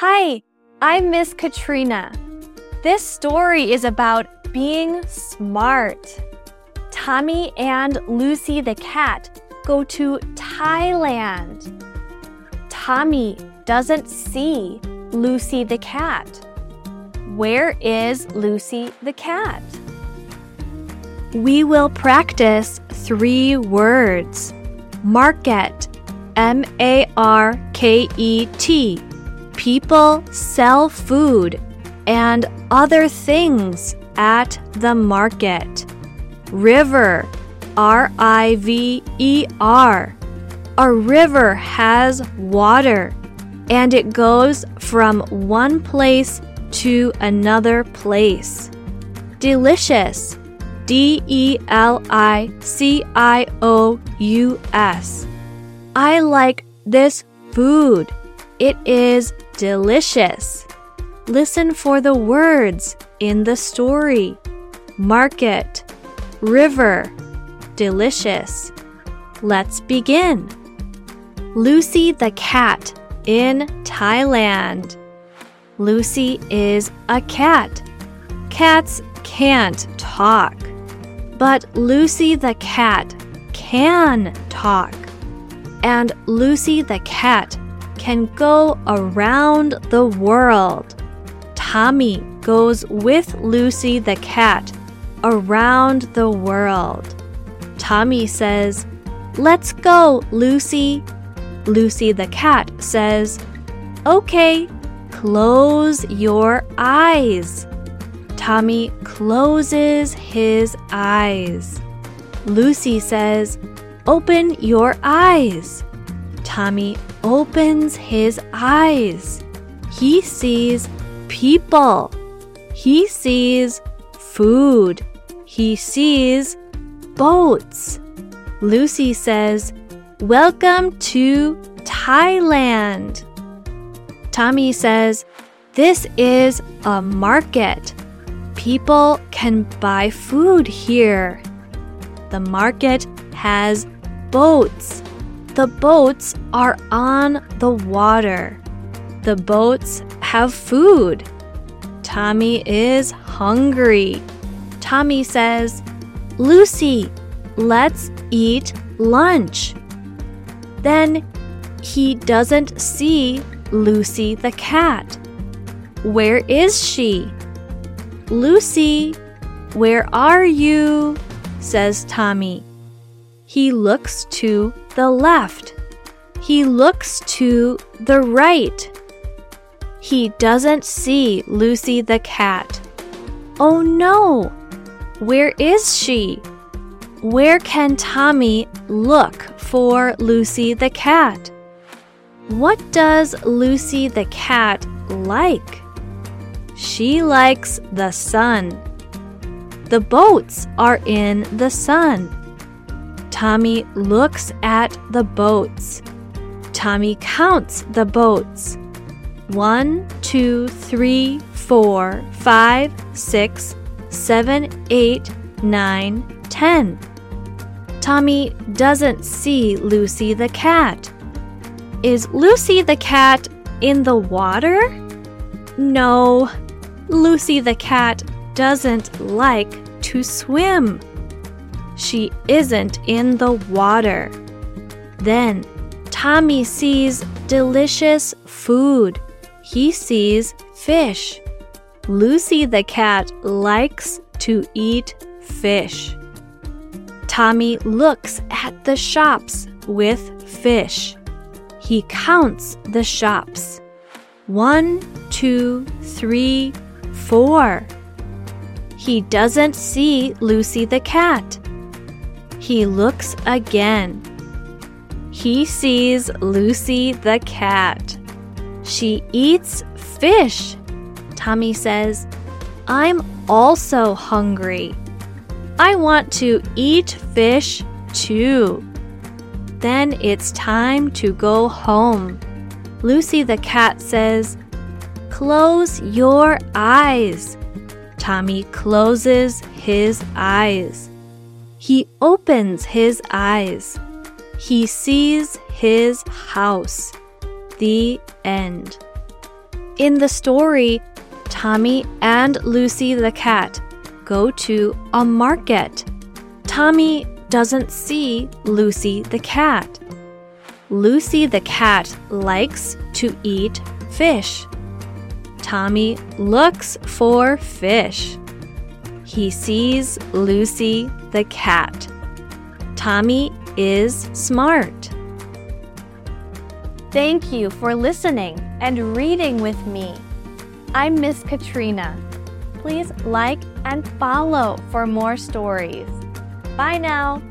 Hi, I'm Miss Katrina. This story is about being smart. Tommy and Lucy the cat go to Thailand. Tommy doesn't see Lucy the cat. Where is Lucy the cat? We will practice three words market, M A R K E T. People sell food and other things at the market. River, R I V E R. A river has water and it goes from one place to another place. Delicious, D E L I C I O U S. I like this food. It is delicious. Listen for the words in the story market, river, delicious. Let's begin. Lucy the cat in Thailand. Lucy is a cat. Cats can't talk. But Lucy the cat can talk. And Lucy the cat can go around the world. Tommy goes with Lucy the cat around the world. Tommy says, Let's go, Lucy. Lucy the cat says, Okay, close your eyes. Tommy closes his eyes. Lucy says, Open your eyes. Tommy opens his eyes. He sees people. He sees food. He sees boats. Lucy says, Welcome to Thailand. Tommy says, This is a market. People can buy food here. The market has boats. The boats are on the water. The boats have food. Tommy is hungry. Tommy says, Lucy, let's eat lunch. Then he doesn't see Lucy the cat. Where is she? Lucy, where are you? says Tommy. He looks to the left. He looks to the right. He doesn't see Lucy the cat. Oh no! Where is she? Where can Tommy look for Lucy the cat? What does Lucy the cat like? She likes the sun. The boats are in the sun. Tommy looks at the boats. Tommy counts the boats. One, two, three, four, five, six, seven, eight, nine, ten. Tommy doesn't see Lucy the cat. Is Lucy the cat in the water? No, Lucy the cat doesn't like to swim. She isn't in the water. Then Tommy sees delicious food. He sees fish. Lucy the cat likes to eat fish. Tommy looks at the shops with fish. He counts the shops. One, two, three, four. He doesn't see Lucy the cat. He looks again. He sees Lucy the cat. She eats fish. Tommy says, I'm also hungry. I want to eat fish too. Then it's time to go home. Lucy the cat says, Close your eyes. Tommy closes his eyes. He opens his eyes. He sees his house. The end. In the story, Tommy and Lucy the cat go to a market. Tommy doesn't see Lucy the cat. Lucy the cat likes to eat fish. Tommy looks for fish. He sees Lucy the cat. Tommy is smart. Thank you for listening and reading with me. I'm Miss Katrina. Please like and follow for more stories. Bye now.